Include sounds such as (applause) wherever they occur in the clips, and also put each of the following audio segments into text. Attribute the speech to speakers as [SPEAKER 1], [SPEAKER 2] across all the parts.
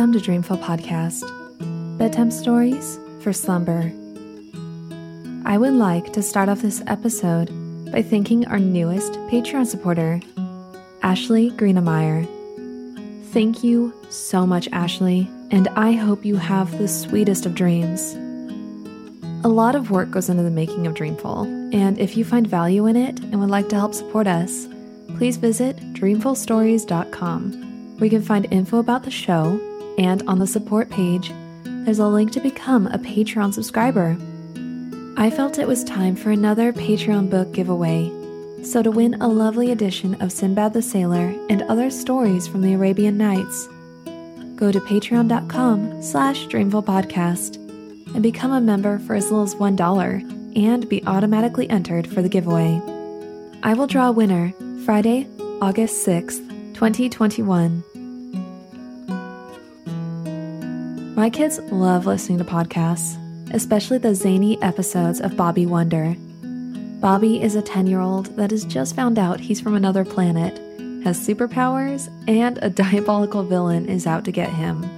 [SPEAKER 1] Welcome to Dreamful Podcast, bedtime stories for slumber. I would like to start off this episode by thanking our newest Patreon supporter, Ashley Greenemeyer. Thank you so much, Ashley, and I hope you have the sweetest of dreams. A lot of work goes into the making of Dreamful, and if you find value in it and would like to help support us, please visit dreamfulstories.com, where you can find info about the show, and on the support page, there's a link to become a Patreon subscriber. I felt it was time for another Patreon book giveaway, so to win a lovely edition of Sinbad the Sailor and other stories from the Arabian Nights, go to patreon.com slash dreamfulpodcast and become a member for as little as $1 and be automatically entered for the giveaway. I will draw a winner Friday, August 6th, 2021. My kids love listening to podcasts, especially the zany episodes of Bobby Wonder. Bobby is a 10 year old that has just found out he's from another planet, has superpowers, and a (laughs) diabolical villain is out to get him.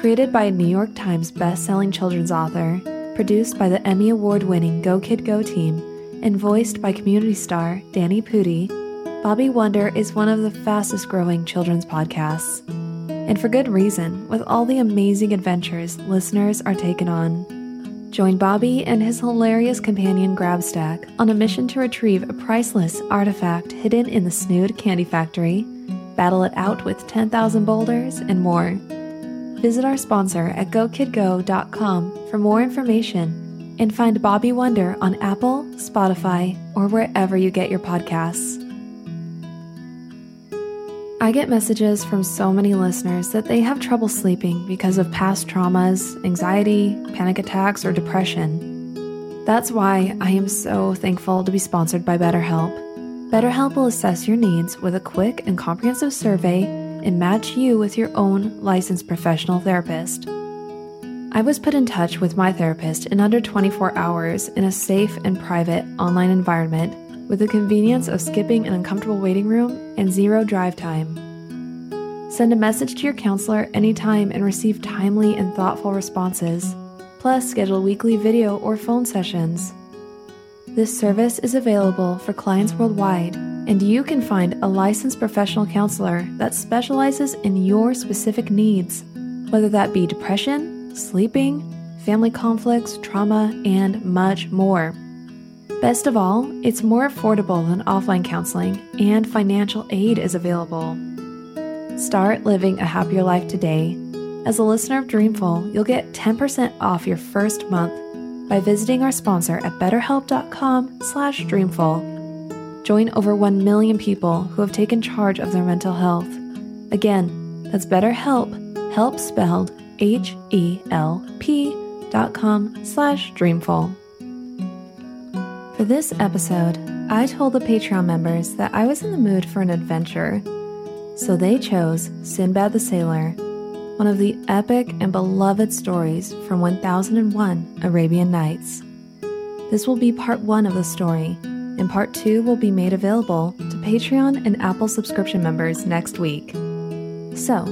[SPEAKER 1] Created by a New York Times best-selling children's author, produced by the Emmy Award-winning Go Kid Go team, and voiced by community star Danny Pudi, Bobby Wonder is one of the fastest-growing children's podcasts. And for good reason, with all the amazing adventures listeners are taken on. Join Bobby and his hilarious companion Grabstack on a mission to retrieve a priceless artifact hidden in the Snood Candy Factory, battle it out with 10,000 boulders, and more. Visit our sponsor at gokidgo.com for more information and find Bobby Wonder on Apple, Spotify, or wherever you get your podcasts. I get messages from so many listeners that they have trouble sleeping because of past traumas, anxiety, panic attacks, or depression. That's why I am so thankful to be sponsored by BetterHelp. BetterHelp will assess your needs with a quick and comprehensive survey and match you with your own licensed professional therapist. I was put in touch with my therapist in under 24 hours in a safe and private online environment with the convenience of skipping an uncomfortable waiting room and zero drive time. Send a message to your counselor anytime and receive timely and thoughtful responses, plus, schedule weekly video or phone sessions. This service is available for clients worldwide and you can find a licensed professional counselor that specializes in your specific needs, whether that be depression, sleeping, family conflicts, trauma, and much more. Best of all, it's more affordable than offline counseling, and financial aid is available. Start living a happier life today. As a listener of Dreamful, you'll get 10% off your first month by visiting our sponsor at betterhelp.com/dreamful Join over 1 million people who have taken charge of their mental health. Again, that's BetterHelp, help spelled H E L P dot com slash dreamful. For this episode, I told the Patreon members that I was in the mood for an adventure, so they chose Sinbad the Sailor, one of the epic and beloved stories from 1001 Arabian Nights. This will be part one of the story and part two will be made available to Patreon and Apple subscription members next week. So,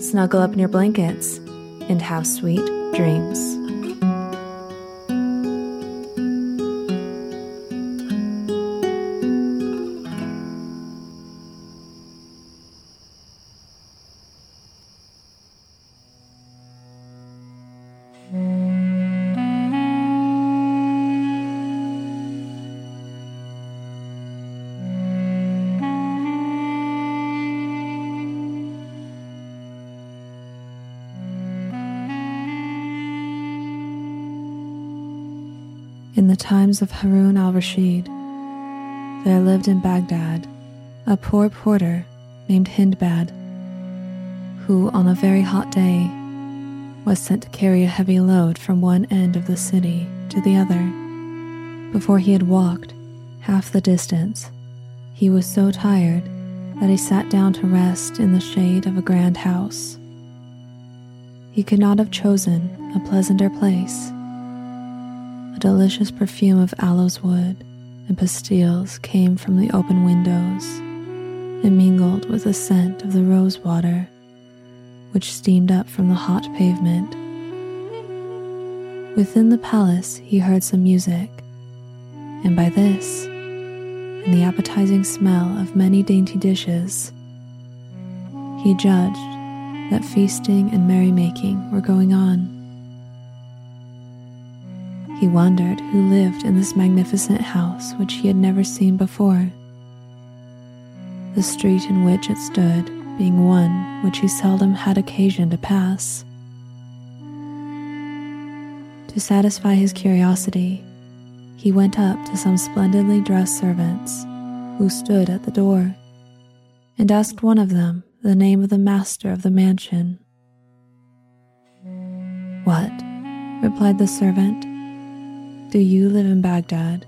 [SPEAKER 1] snuggle up in your blankets and have sweet dreams. The times of Harun al Rashid, there lived in Baghdad a poor porter named Hindbad, who on a very hot day was sent to carry a heavy load from one end of the city to the other. Before he had walked half the distance, he was so tired that he sat down to rest in the shade of a grand house. He could not have chosen a pleasanter place a delicious perfume of aloes wood and pastilles came from the open windows and mingled with the scent of the rose water which steamed up from the hot pavement. Within the palace, he heard some music, and by this, and the appetizing smell of many dainty dishes, he judged that feasting and merrymaking were going on. He wondered who lived in this magnificent house which he had never seen before, the street in which it stood being one which he seldom had occasion to pass. To satisfy his curiosity, he went up to some splendidly dressed servants who stood at the door and asked one of them the name of the master of the mansion. What? replied the servant. Do you live in Baghdad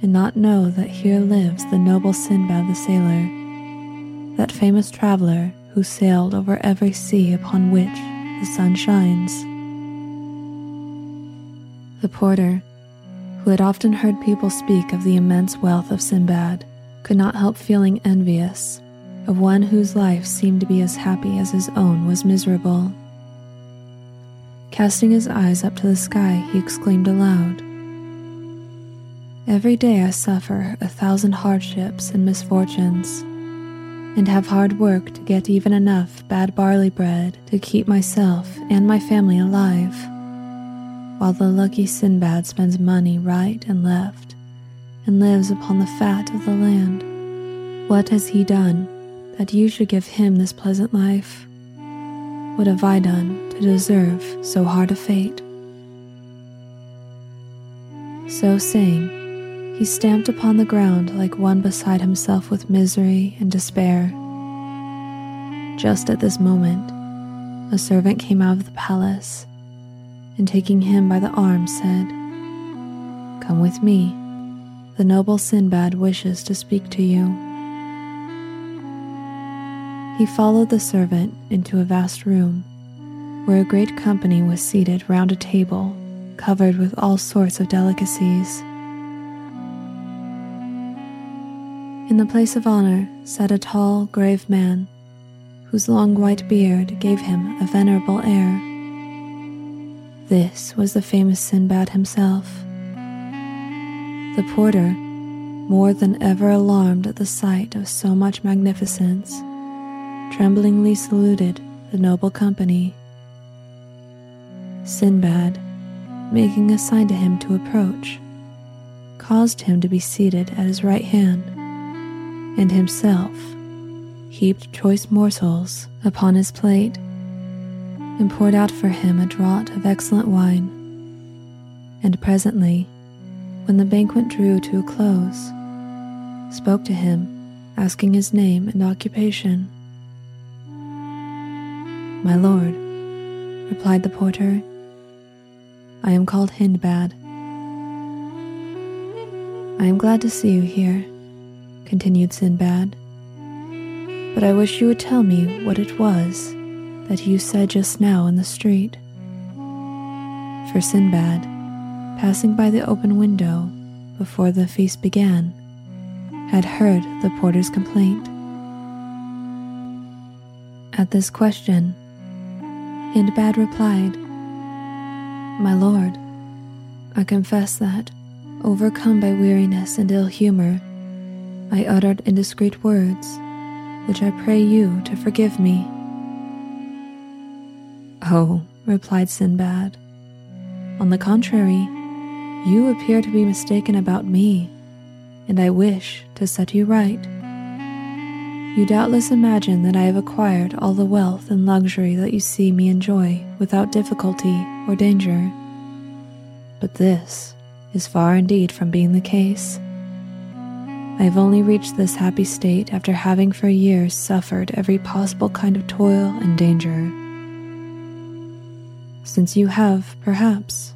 [SPEAKER 1] and not know that here lives the noble Sinbad the sailor, that famous traveler who sailed over every sea upon which the sun shines? The porter, who had often heard people speak of the immense wealth of Sinbad, could not help feeling envious of one whose life seemed to be as happy as his own was miserable. Casting his eyes up to the sky, he exclaimed aloud, Every day I suffer a thousand hardships and misfortunes, and have hard work to get even enough bad barley bread to keep myself and my family alive, while the lucky Sinbad spends money right and left and lives upon the fat of the land. What has he done that you should give him this pleasant life? What have I done to deserve so hard a fate? So saying, he stamped upon the ground like one beside himself with misery and despair. Just at this moment, a servant came out of the palace and taking him by the arm said, Come with me. The noble Sinbad wishes to speak to you. He followed the servant into a vast room where a great company was seated round a table covered with all sorts of delicacies. In the place of honor sat a tall, grave man whose long white beard gave him a venerable air. This was the famous Sinbad himself. The porter, more than ever alarmed at the sight of so much magnificence, tremblingly saluted the noble company. Sinbad, making a sign to him to approach, caused him to be seated at his right hand, and himself heaped choice morsels upon his plate and poured out for him a draught of excellent wine. And presently, when the banquet drew to a close, spoke to him, asking his name and occupation. My lord, replied the porter, I am called Hindbad. I am glad to see you here, continued Sinbad, but I wish you would tell me what it was that you said just now in the street. For Sinbad, passing by the open window before the feast began, had heard the porter's complaint. At this question, Hindbad replied, My lord, I confess that, overcome by weariness and ill humor, I uttered indiscreet words, which I pray you to forgive me. Oh, replied Sinbad, on the contrary, you appear to be mistaken about me, and I wish to set you right. You doubtless imagine that I have acquired all the wealth and luxury that you see me enjoy without difficulty or danger. But this is far indeed from being the case. I have only reached this happy state after having for years suffered every possible kind of toil and danger. Since you have, perhaps,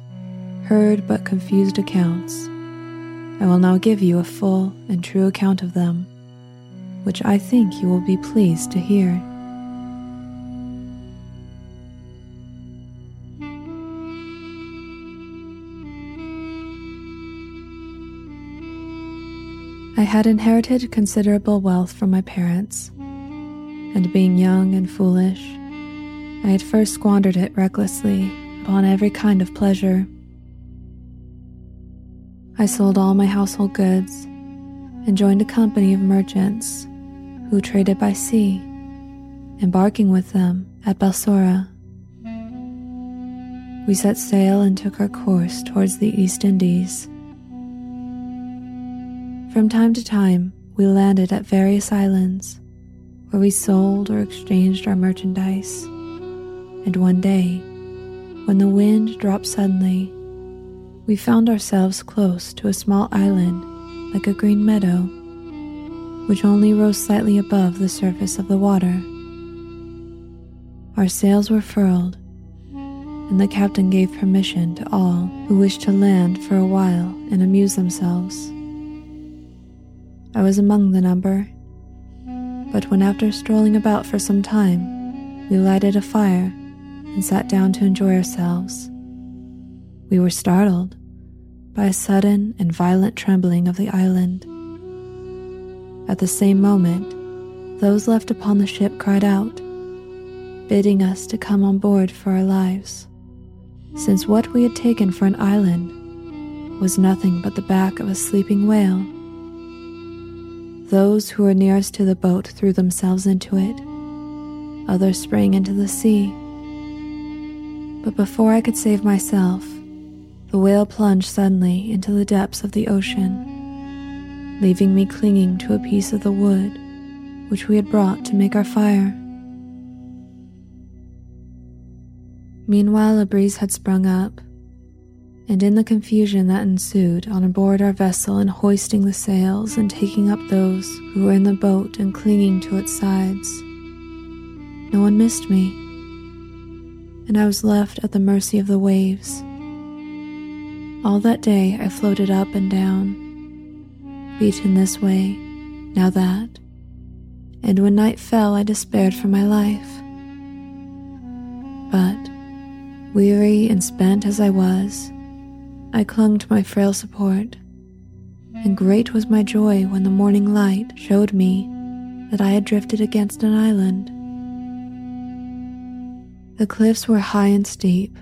[SPEAKER 1] heard but confused accounts, I will now give you a full and true account of them which I think you will be pleased to hear. I had inherited considerable wealth from my parents, and being young and foolish, I had first squandered it recklessly upon every kind of pleasure. I sold all my household goods and joined a company of merchants who traded by sea, embarking with them at Balsora. We set sail and took our course towards the East Indies. From time to time, we landed at various islands where we sold or exchanged our merchandise. And one day, when the wind dropped suddenly, we found ourselves close to a small island like a green meadow, which only rose slightly above the surface of the water. Our sails were furled, and the captain gave permission to all who wished to land for a while and amuse themselves. I was among the number, but when after strolling about for some time, we lighted a fire and sat down to enjoy ourselves, we were startled by a sudden and violent trembling of the island. At the same moment, those left upon the ship cried out, bidding us to come on board for our lives, since what we had taken for an island was nothing but the back of a sleeping whale. Those who were nearest to the boat threw themselves into it. Others sprang into the sea. But before I could save myself, the whale plunged suddenly into the depths of the ocean, leaving me clinging to a piece of the wood which we had brought to make our fire. Meanwhile, a breeze had sprung up, and in the confusion that ensued on board our vessel in hoisting the sails and taking up those who were in the boat and clinging to its sides, no one missed me, and I was left at the mercy of the waves. All that day I floated up and down, beaten this way, now that, and when night fell, I despaired for my life. But, weary and spent as I was, I clung to my frail support, and great was my joy when the morning light showed me that I had drifted against an island. The cliffs were high and steep,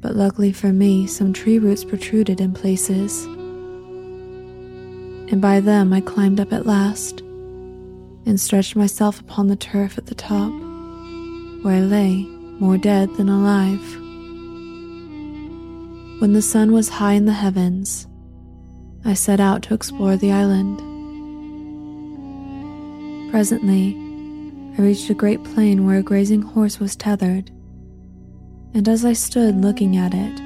[SPEAKER 1] but luckily for me, some tree roots protruded in places, and by them I climbed up at last and stretched myself upon the turf at the top, where I lay more dead than alive. When the sun was high in the heavens, I set out to explore the island. Presently, I reached a great plain where a grazing horse was tethered, and as I stood looking at it,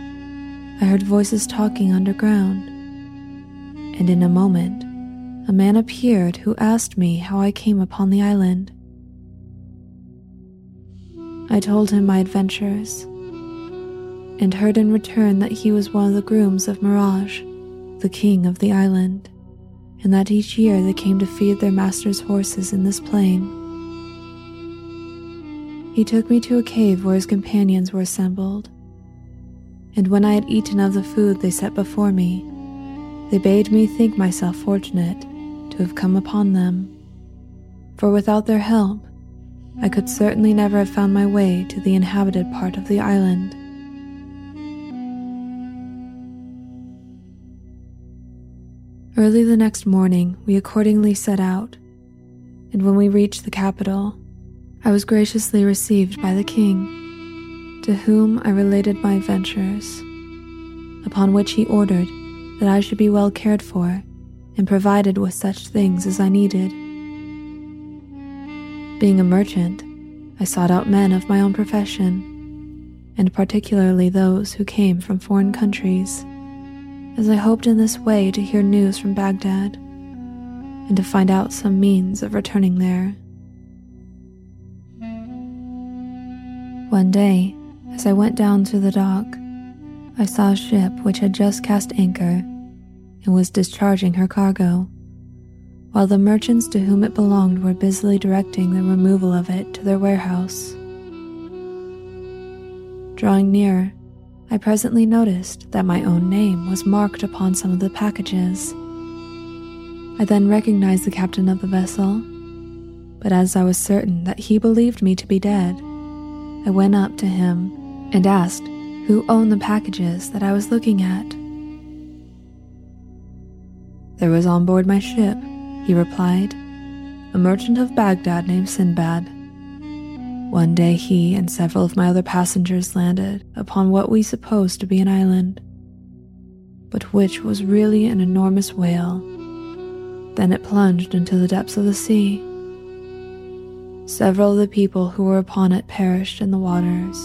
[SPEAKER 1] I heard voices talking underground. And in a moment, a man appeared who asked me how I came upon the island. I told him my adventures and heard in return that he was one of the grooms of Mihrage, the king of the island, and that each year they came to feed their master's horses in this plain. He took me to a cave where his companions were assembled, and when I had eaten of the food they set before me, they bade me think myself fortunate to have come upon them, for without their help, I could certainly never have found my way to the inhabited part of the island. Early the next morning, we accordingly set out, and when we reached the capital, I was graciously received by the king, to whom I related my adventures, upon which he ordered that I should be well cared for and provided with such things as I needed. Being a merchant, I sought out men of my own profession, and particularly those who came from foreign countries as I hoped in this way to hear news from Baghdad and to find out some means of returning there. One day, as I went down to the dock, I saw a ship which had just cast anchor and was discharging her cargo, while the merchants to whom it belonged were busily directing the removal of it to their warehouse. Drawing near, I presently noticed that my own name was marked upon some of the packages. I then recognized the captain of the vessel, but as I was certain that he believed me to be dead, I went up to him and asked who owned the packages that I was looking at. There was on board my ship, he replied, a merchant of Baghdad named Sinbad. One day he and several of my other passengers landed upon what we supposed to be an island, but which was really an enormous whale. Then it plunged into the depths of the sea. Several of the people who were upon it perished in the waters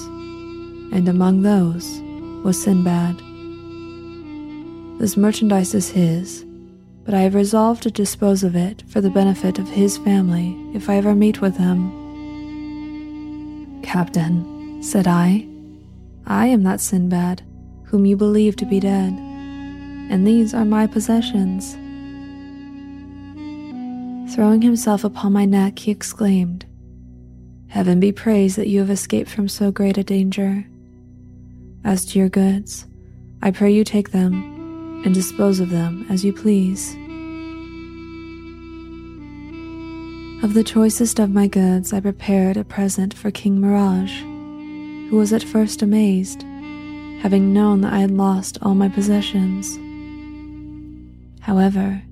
[SPEAKER 1] and among those was Sinbad. This merchandise is his, but I have resolved to dispose of it for the benefit of his family if I ever meet with them. Captain, said I, I am that Sinbad whom you believe to be dead, and these are my possessions. Throwing himself upon my neck, he exclaimed, Heaven be praised that you have escaped from so great a danger. As to your goods, I pray you take them and dispose of them as you please. Of the choicest of my goods, I prepared a present for King Mihrage, who was at first amazed, having known that I had lost all my possessions. However,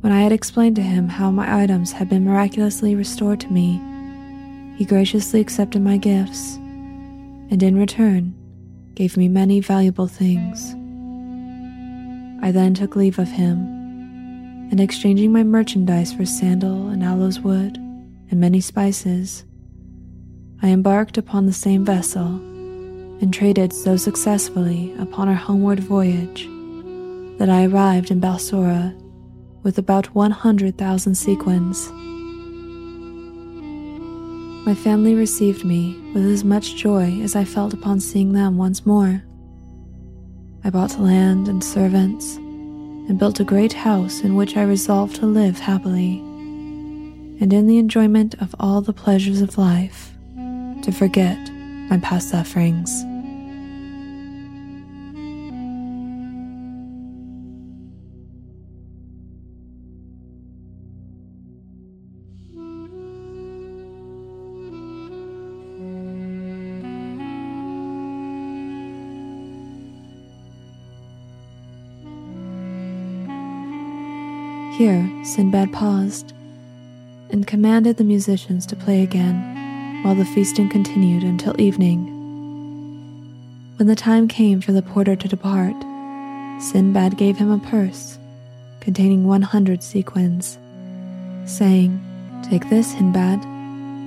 [SPEAKER 1] when I had explained to him how my items had been miraculously restored to me, he graciously accepted my gifts, and in return, gave me many valuable things. I then took leave of him, and exchanging my merchandise for sandal and aloes wood and many spices, I embarked upon the same vessel and traded so successfully upon our homeward voyage that I arrived in Balsora with about 100,000 sequins. My family received me with as much joy as I felt upon seeing them once more. I bought land and servants and built a great house in which I resolved to live happily, and in the enjoyment of all the pleasures of life, to forget my past sufferings. Here, Sinbad paused and commanded the musicians to play again while the feasting continued until evening. When the time came for the porter to depart, Sinbad gave him a purse containing 100 sequins, saying, Take this, Sinbad,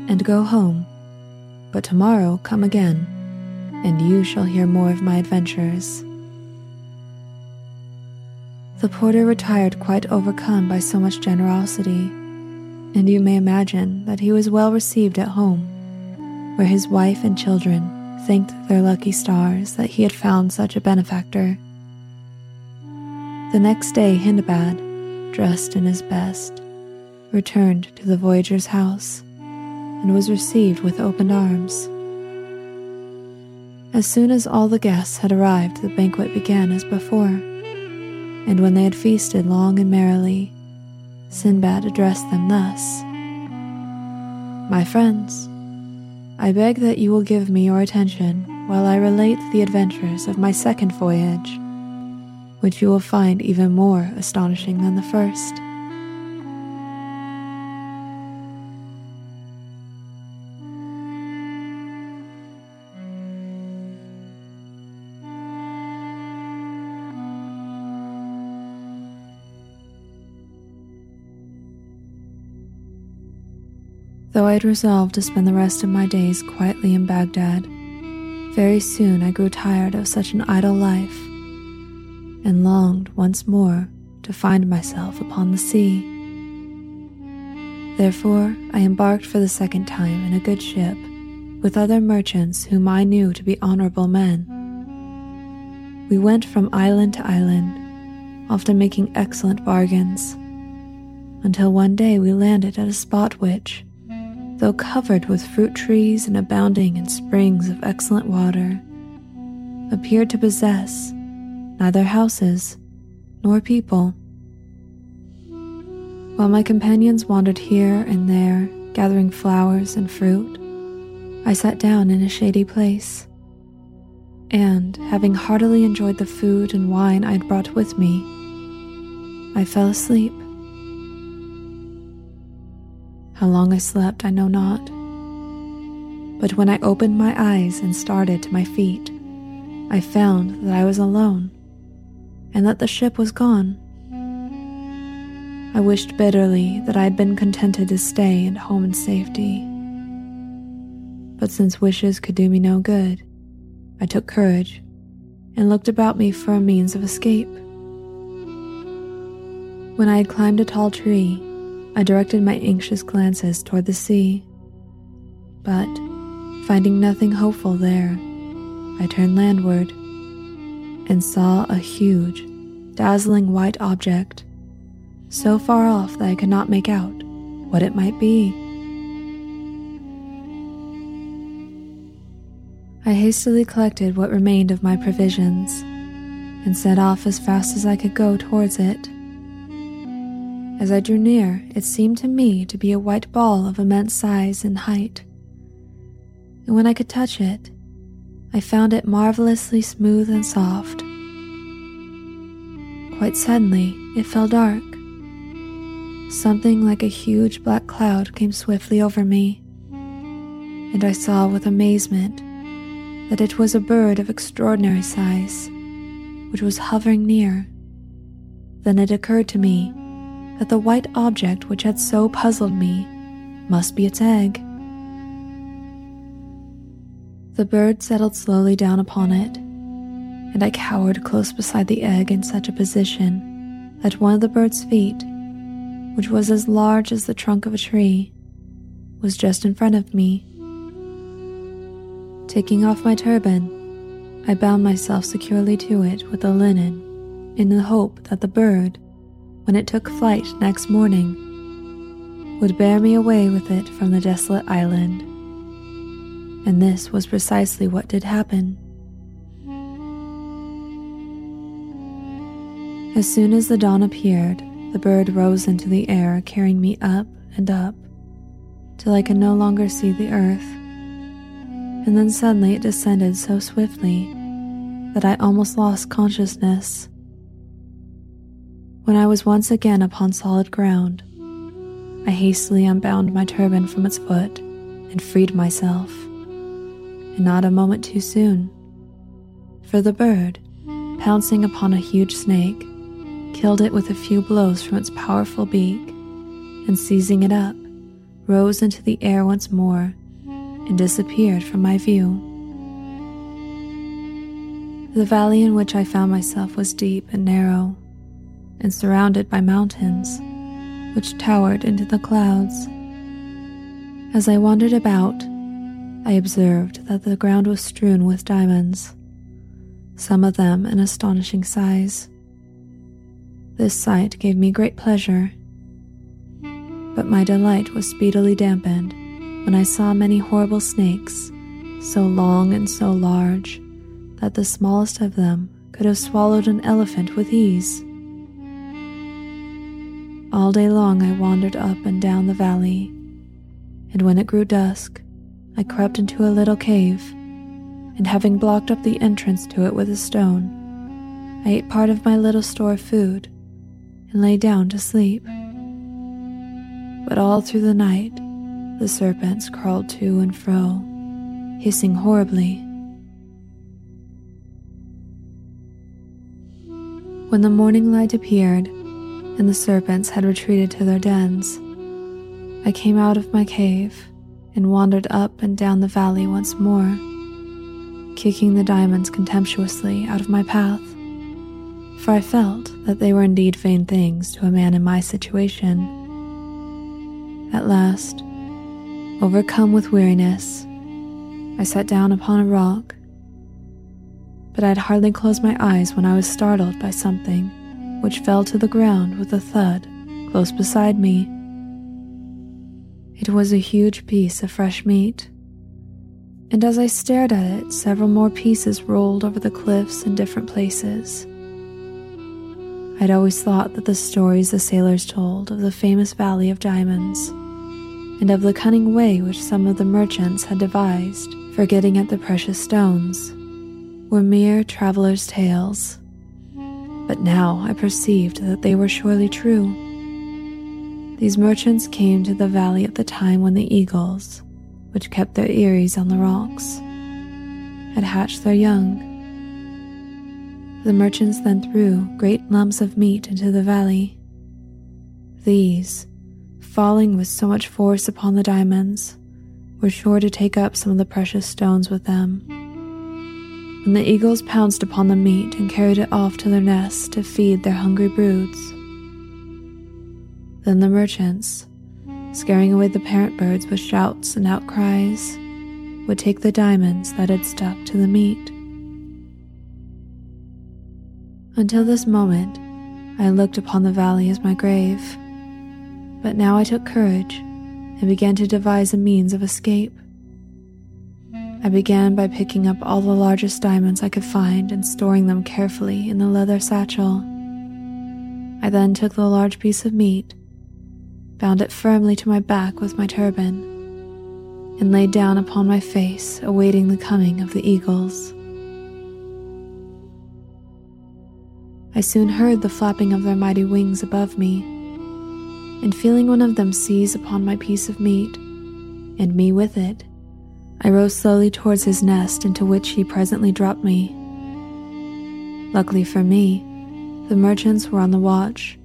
[SPEAKER 1] and go home, but tomorrow come again, and you shall hear more of my adventures. The porter retired quite overcome by so much generosity, and you may imagine that he was well received at home, where his wife and children thanked their lucky stars that he had found such a benefactor. The next day, Hindbad, dressed in his best, returned to the voyager's house and was received with open arms. As soon as all the guests had arrived, the banquet began as before and when they had feasted long and merrily, Sinbad addressed them thus My friends, I beg that you will give me your attention while I relate the adventures of my second voyage, which you will find even more astonishing than the first. Though I had resolved to spend the rest of my days quietly in Baghdad, very soon I grew tired of such an idle life and longed once more to find myself upon the sea. Therefore, I embarked for the second time in a good ship with other merchants whom I knew to be honorable men. We went from island to island, often making excellent bargains, until one day we landed at a spot which, though covered with fruit trees and abounding in springs of excellent water, appeared to possess neither houses nor people. While my companions wandered here and there, gathering flowers and fruit, I sat down in a shady place, and having heartily enjoyed the food and wine I'd brought with me, I fell asleep. How long I slept, I know not. But when I opened my eyes and started to my feet, I found that I was alone and that the ship was gone. I wished bitterly that I had been contented to stay at home in safety. But since wishes could do me no good, I took courage and looked about me for a means of escape. When I had climbed a tall tree, I directed my anxious glances toward the sea. But, finding nothing hopeful there, I turned landward and saw a huge, dazzling white object so far off that I could not make out what it might be. I hastily collected what remained of my provisions and set off as fast as I could go towards it. As I drew near, it seemed to me to be a white ball of immense size and height. And when I could touch it, I found it marvelously smooth and soft. Quite suddenly, it fell dark, Something like a huge black cloud came swiftly over me, and I saw with amazement that it was a bird of extraordinary size, which was hovering near. Then it occurred to me that the white object which had so puzzled me must be its egg. The bird settled slowly down upon it, and I cowered close beside the egg in such a position that one of the bird's feet which was as large as the trunk of a tree, was just in front of me. Taking off my turban, I bound myself securely to it with the linen in the hope that the bird, when it took flight next morning, would bear me away with it from the desolate island. And this was precisely what did happen. As soon as the dawn appeared, the bird rose into the air, carrying me up and up till I could no longer see the earth. And then suddenly it descended so swiftly that I almost lost consciousness. When I was once again upon solid ground, I hastily unbound my turban from its foot and freed myself. And not a moment too soon, for the bird, pouncing upon a huge snake, killed it with a few blows from its powerful beak, and seizing it up, rose into the air once more and disappeared from my view. The valley in which I found myself was deep and narrow, and surrounded by mountains, which towered into the clouds. As I wandered about, I observed that the ground was strewn with diamonds, some of them an astonishing size. This sight gave me great pleasure. But my delight was speedily dampened when I saw many horrible snakes, so long and so large that the smallest of them could have swallowed an elephant with ease. All day long I wandered up and down the valley, and when it grew dusk, I crept into a little cave, and having blocked up the entrance to it with a stone, I ate part of my little store of food and lay down to sleep. But all through the night, the serpents crawled to and fro, hissing horribly. When the morning light appeared and the serpents had retreated to their dens, I came out of my cave and wandered up and down the valley once more, kicking the diamonds contemptuously out of my path for I felt that they were indeed vain things to a man in my situation. At last, overcome with weariness, I sat down upon a rock. But I had hardly closed my eyes when I was startled by something which fell to the ground with a thud close beside me. It was a huge piece of fresh meat, and as I stared at it, several more pieces rolled over the cliffs in different places. I'd always thought that the stories the sailors told of the famous Valley of Diamonds and of the cunning way which some of the merchants had devised for getting at the precious stones, were mere travelers' tales. But now I perceived that they were surely true. These merchants came to the valley at the time when the eagles, which kept their eyries on the rocks, had hatched their young. The merchants then threw great lumps of meat into the valley. These, falling with so much force upon the diamonds, were sure to take up some of the precious stones with them. When the eagles pounced upon the meat and carried it off to their nests to feed their hungry broods, then the merchants, scaring away the parent birds with shouts and outcries, would take the diamonds that had stuck to the meat. Until this moment, I looked upon the valley as my grave, but now I took courage and began to devise a means of escape. I began by picking up all the largest diamonds I could find and storing them carefully in the leather satchel. I then took the large piece of meat bound it firmly to my back with my turban, and lay down upon my face, awaiting the coming of the eagles. I soon heard the flapping of their mighty wings above me, and feeling one of them seize upon my piece of meat, and me with it, I rose slowly towards his nest, into which he presently dropped me. Luckily for me, the merchants were on the watch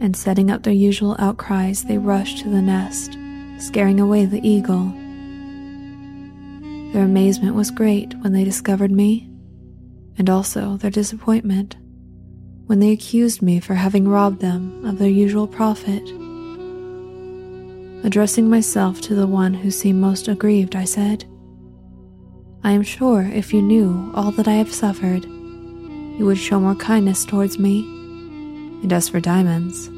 [SPEAKER 1] and setting up their usual outcries, they rushed to the nest, scaring away the eagle. Their amazement was great when they discovered me, and also their disappointment when they accused me for having robbed them of their usual profit. Addressing myself to the one who seemed most aggrieved, I said, I am sure if you knew all that I have suffered, you would show more kindness towards me. And as for diamonds,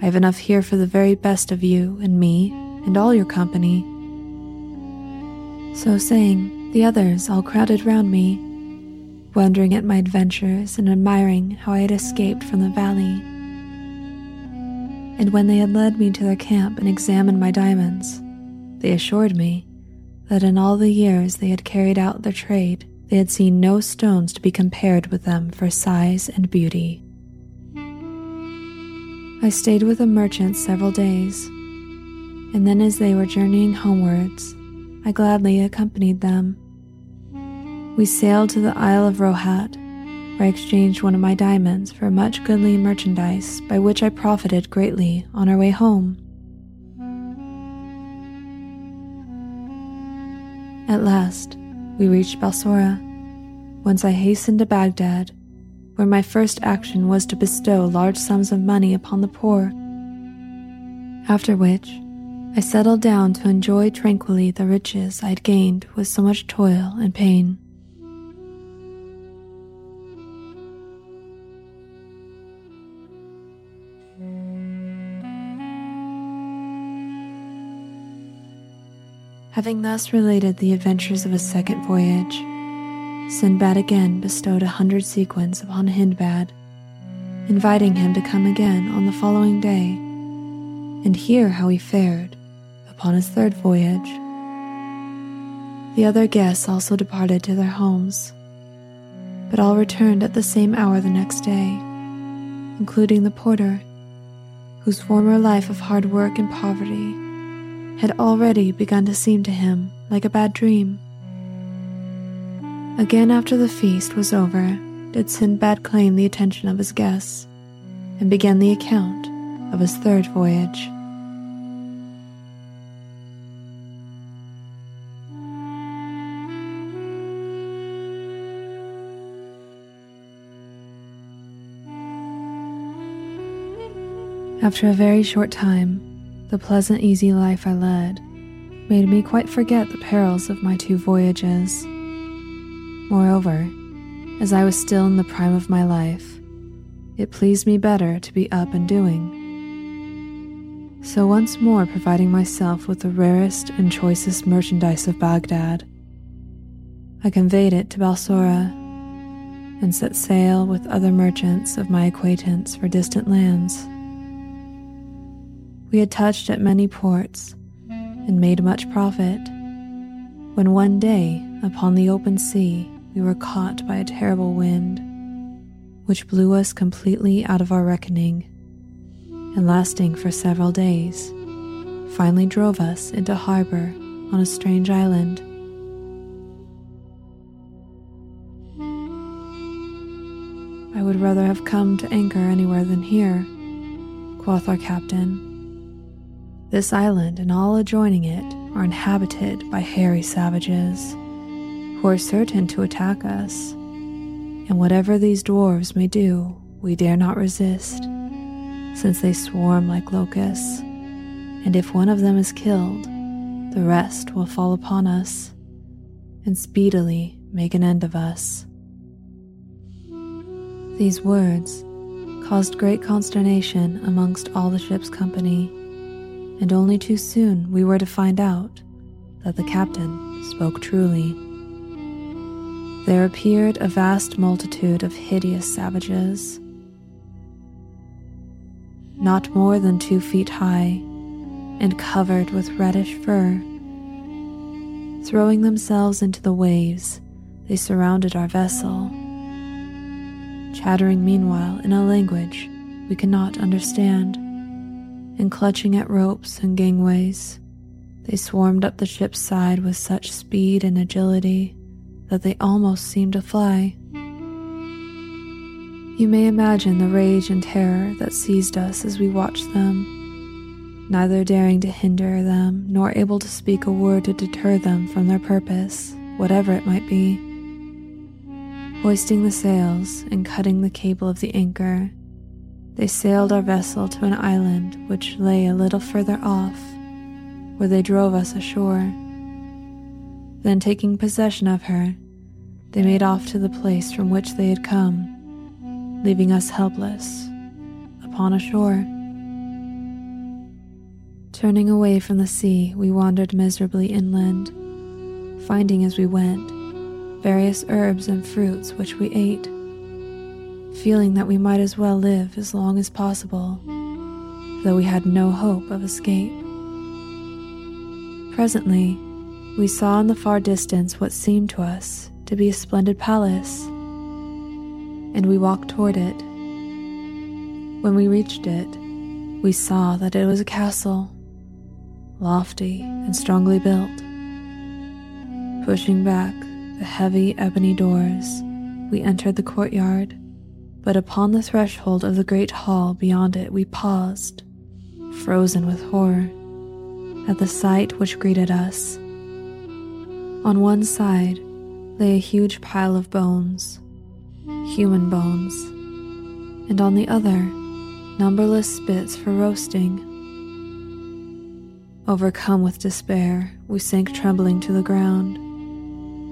[SPEAKER 1] I have enough here for the very best of you and me and all your company. So saying, the others all crowded round me, wondering at my adventures and admiring how I had escaped from the valley. And when they had led me to their camp and examined my diamonds, they assured me that in all the years they had carried out their trade, they had seen no stones to be compared with them for size and beauty. I stayed with the merchants several days, and then as they were journeying homewards, I gladly accompanied them. We sailed to the Isle of Rohat, where I exchanged one of my diamonds for much goodly merchandise, by which I profited greatly on our way home. At last, we reached Balsora, whence I hastened to Baghdad where my first action was to bestow large sums of money upon the poor. After which, I settled down to enjoy tranquilly the riches I had gained with so much toil and pain. Having thus related the adventures of a second voyage, Sinbad again bestowed a hundred sequins upon Hindbad, inviting him to come again on the following day and hear how he fared upon his third voyage. The other guests also departed to their homes, but all returned at the same hour the next day, including the porter, whose former life of hard work and poverty had already begun to seem to him like a bad dream. Again, after the feast was over, did Sinbad claim the attention of his guests and began the account of his third voyage. After a very short time, the pleasant, easy life I led made me quite forget the perils of my two voyages. Moreover, as I was still in the prime of my life, it pleased me better to be up and doing. So, once more providing myself with the rarest and choicest merchandise of Baghdad, I conveyed it to Balsora and set sail with other merchants of my acquaintance for distant lands. We had touched at many ports and made much profit. When one day, upon the open sea, we were caught by a terrible wind, which blew us completely out of our reckoning, and lasting for several days, finally drove us into harbor on a strange island. I would rather have come to anchor anywhere than here, quoth our captain. This island and all adjoining it are inhabited by hairy savages who are certain to attack us, and whatever these dwarves may do, we dare not resist, since they swarm like locusts, and if one of them is killed, the rest will fall upon us and speedily make an end of us. These words caused great consternation amongst all the ship's company, and only too soon we were to find out that the captain spoke truly. There appeared a vast multitude of hideous savages, not more than two feet high and covered with reddish fur. Throwing themselves into the waves, they surrounded our vessel, chattering meanwhile in a language we could not understand, and clutching at ropes and gangways. They swarmed up the ship's side with such speed and agility that they almost seemed to fly. You may imagine the rage and terror that seized us as we watched them, neither daring to hinder them nor able to speak a word to deter them from their purpose, whatever it might be. Hoisting the sails and cutting the cable of the anchor, they sailed our vessel to an island which lay a little further off, where they drove us ashore. Then, taking possession of her, they made off to the place from which they had come, leaving us helpless upon a shore. Turning away from the sea, we wandered miserably inland, finding as we went various herbs and fruits which we ate, feeling that we might as well live as long as possible, though we had no hope of escape. Presently, we saw in the far distance what seemed to us to be a splendid palace, and we walked toward it. When we reached it, we saw that it was a castle, lofty and strongly built. Pushing back the heavy ebony doors, we entered the courtyard, but upon the threshold of the great hall beyond it, we paused, frozen with horror, at the sight which greeted us. On one side, lay a huge pile of bones, human bones, and on the other, numberless spits for roasting. Overcome with despair, we sank trembling to the ground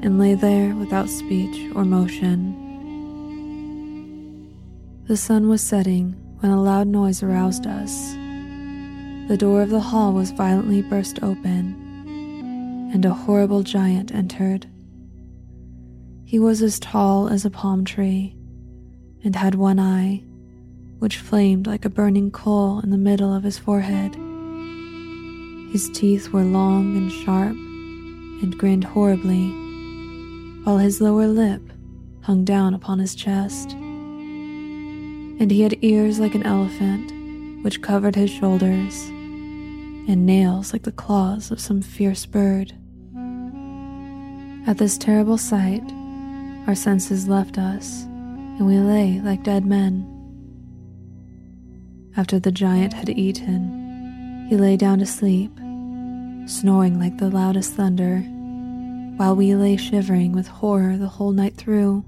[SPEAKER 1] and lay there without speech or motion. The sun was setting when a loud noise aroused us. The door of the hall was violently burst open, and a horrible giant entered. He was as tall as a palm tree and had one eye, which flamed like a burning coal in the middle of his forehead. His teeth were long and sharp and grinned horribly, while his lower lip hung down upon his chest. And he had ears like an elephant, which covered his shoulders, and nails like the claws of some fierce bird. At this terrible sight, our senses left us, and we lay like dead men. After the giant had eaten, he lay down to sleep, snoring like the loudest thunder, while we lay shivering with horror the whole night through.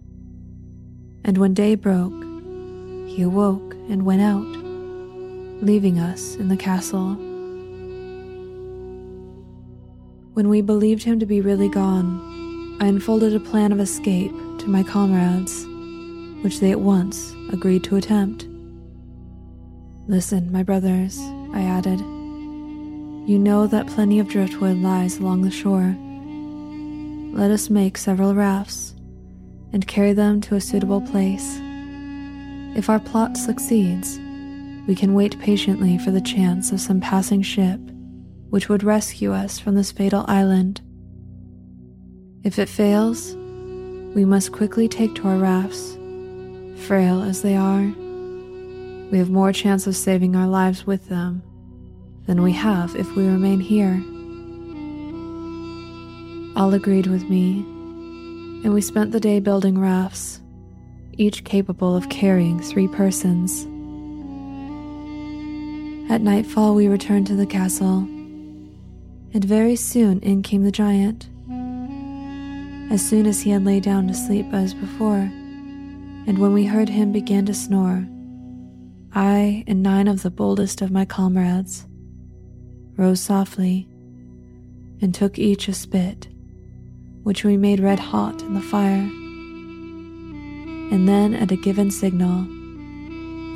[SPEAKER 1] And when day broke, he awoke and went out, leaving us in the castle. When we believed him to be really gone, I unfolded a plan of escape to my comrades, which they at once agreed to attempt. Listen, my brothers, I added. You know that plenty of driftwood lies along the shore. Let us make several rafts and carry them to a suitable place. If our plot succeeds, we can wait patiently for the chance of some passing ship which would rescue us from this fatal island. If it fails, we must quickly take to our rafts, frail as they are. We have more chance of saving our lives with them than we have if we remain here. All agreed with me, and we spent the day building rafts, each capable of carrying three persons. At nightfall, we returned to the castle, and very soon in came the giant. As soon as he had laid down to sleep as before, and when we heard him begin to snore, I and nine of the boldest of my comrades rose softly and took each a spit, which we made red hot in the fire. And then, at a given signal,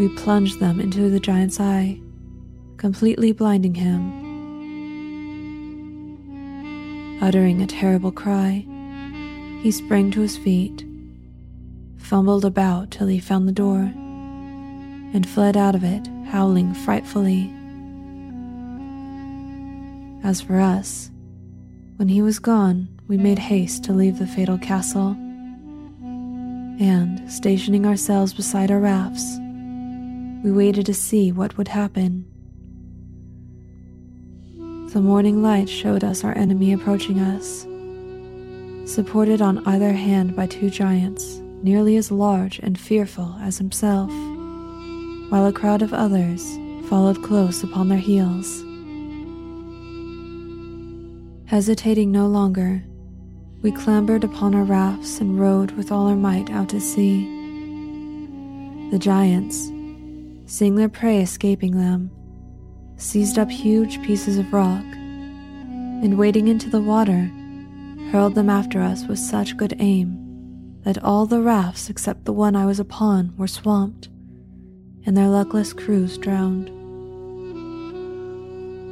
[SPEAKER 1] we plunged them into the giant's eye completely blinding him. Uttering a terrible cry, he sprang to his feet, fumbled about till he found the door, and fled out of it, howling frightfully. As for us, when he was gone, we made haste to leave the fatal castle, and, stationing ourselves beside our rafts, we waited to see what would happen. The morning light showed us our enemy approaching us, supported on either hand by two giants nearly as large and fearful as himself, while a crowd of others followed close upon their heels. Hesitating no longer, we clambered upon our rafts and rowed with all our might out to sea. The giants, seeing their prey escaping them, seized up huge pieces of rock, and wading into the water, hurled them after us with such good aim that all the rafts except the one I was upon were swamped, and their luckless crews drowned.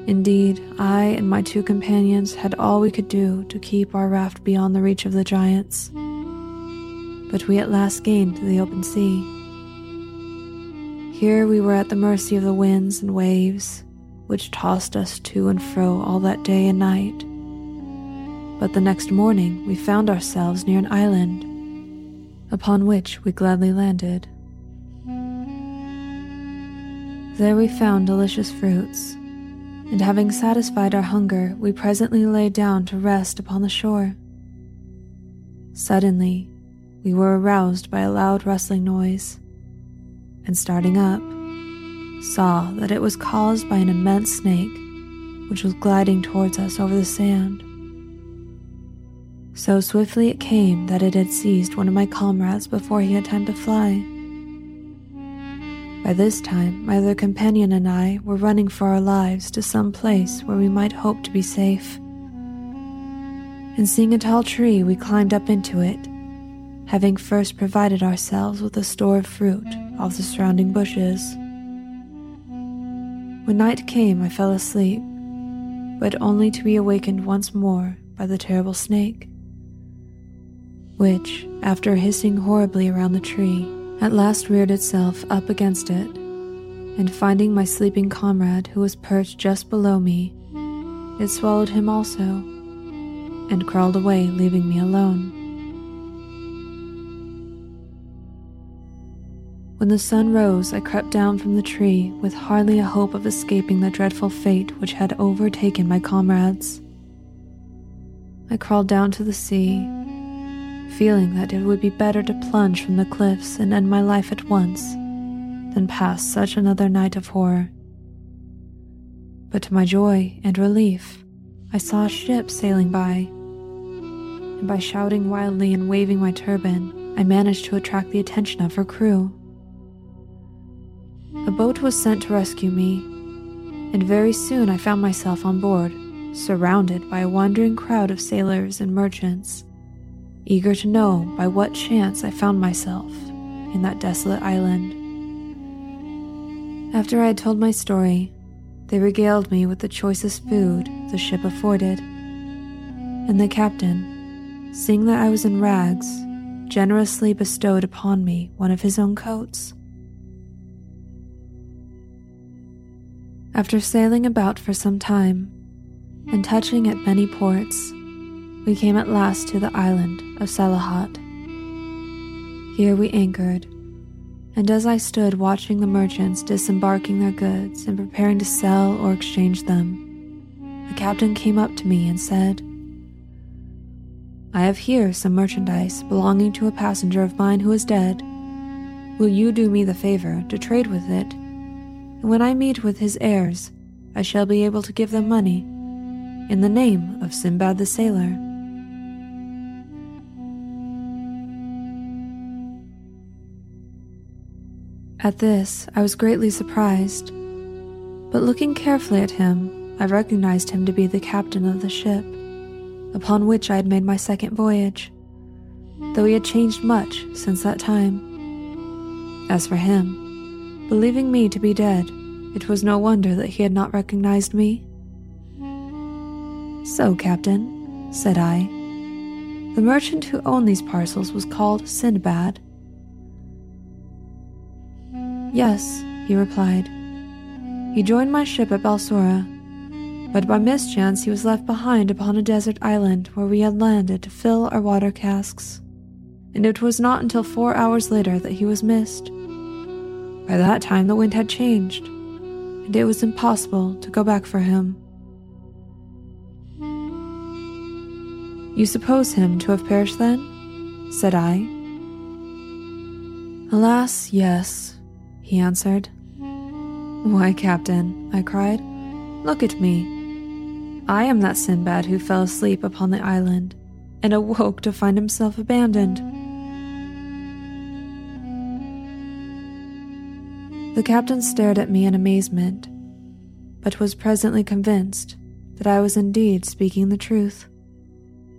[SPEAKER 1] Indeed, I and my two companions had all we could do to keep our raft beyond the reach of the giants. But we at last gained the open sea. Here we were at the mercy of the winds and waves, which tossed us to and fro all that day and night. But the next morning we found ourselves near an island, upon which we gladly landed. There we found delicious fruits, and having satisfied our hunger, we presently lay down to rest upon the shore. Suddenly, we were aroused by a loud rustling noise, and starting up, saw that it was caused by an immense snake which was gliding towards us over the sand. So swiftly it came that it had seized one of my comrades before he had time to fly. By this time, my other companion and I were running for our lives to some place where we might hope to be safe. And seeing a tall tree, we climbed up into it, having first provided ourselves with a store of fruit off the surrounding bushes. When night came, I fell asleep, but only to be awakened once more by the terrible snake, which, after hissing horribly around the tree, at last reared itself up against it, and finding my sleeping comrade who was perched just below me, it swallowed him also, and crawled away, leaving me alone. When the sun rose, I crept down from the tree with hardly a hope of escaping the dreadful fate which had overtaken my comrades. I crawled down to the sea, feeling that it would be better to plunge from the cliffs and end my life at once than pass such another night of horror. But to my joy and relief, I saw a ship sailing by, and by shouting wildly and waving my turban, I managed to attract the attention of her crew. A boat was sent to rescue me, and very soon I found myself on board, surrounded by a wondering crowd of sailors and merchants, eager to know by what chance I found myself in that desolate island. After I had told my story, they regaled me with the choicest food the ship afforded, and the captain, seeing that I was in rags, generously bestowed upon me one of his own coats. After sailing about for some time, and touching at many ports, we came at last to the island of Salahat. Here we anchored, and as I stood watching the merchants disembarking their goods and preparing to sell or exchange them, the captain came up to me and said, I have here some merchandise belonging to a passenger of mine who is dead. Will you do me the favor to trade with it? And when I meet with his heirs, I shall be able to give them money in the name of Sinbad the Sailor. At this, I was greatly surprised, but looking carefully at him, I recognized him to be the captain of the ship, upon which I had made my second voyage, though he had changed much since that time. As for him, believing me to be dead, it was no wonder that he had not recognized me. So, Captain, said I, the merchant who owned these parcels was called Sinbad. Yes, he replied. He joined my ship at Balsora, but by mischance he was left behind upon a desert island where we had landed to fill our water casks, and it was not until four hours later that he was missed. By that time the wind had changed, and it was impossible to go back for him. You suppose him to have perished then? said I. Alas, yes, he answered. Why, Captain, I cried, look at me. I am that Sinbad who fell asleep upon the island and awoke to find himself abandoned. The captain stared at me in amazement, but was presently convinced that I was indeed speaking the truth,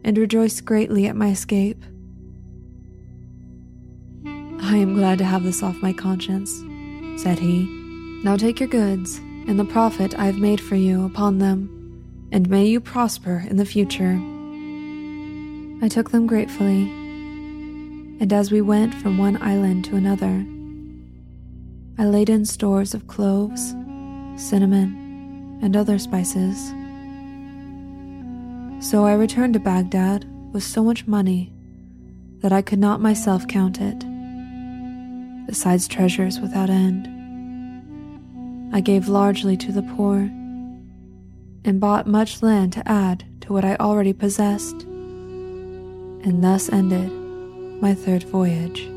[SPEAKER 1] and rejoiced greatly at my escape. I am glad to have this off my conscience, said he. Now take your goods and the profit I have made for you upon them, and may you prosper in the future. I took them gratefully, and as we went from one island to another, I laid in stores of cloves, cinnamon, and other spices. So I returned to Baghdad with so much money that I could not myself count it besides treasures without end. I gave largely to the poor and bought much land to add to what I already possessed, and thus ended my third voyage.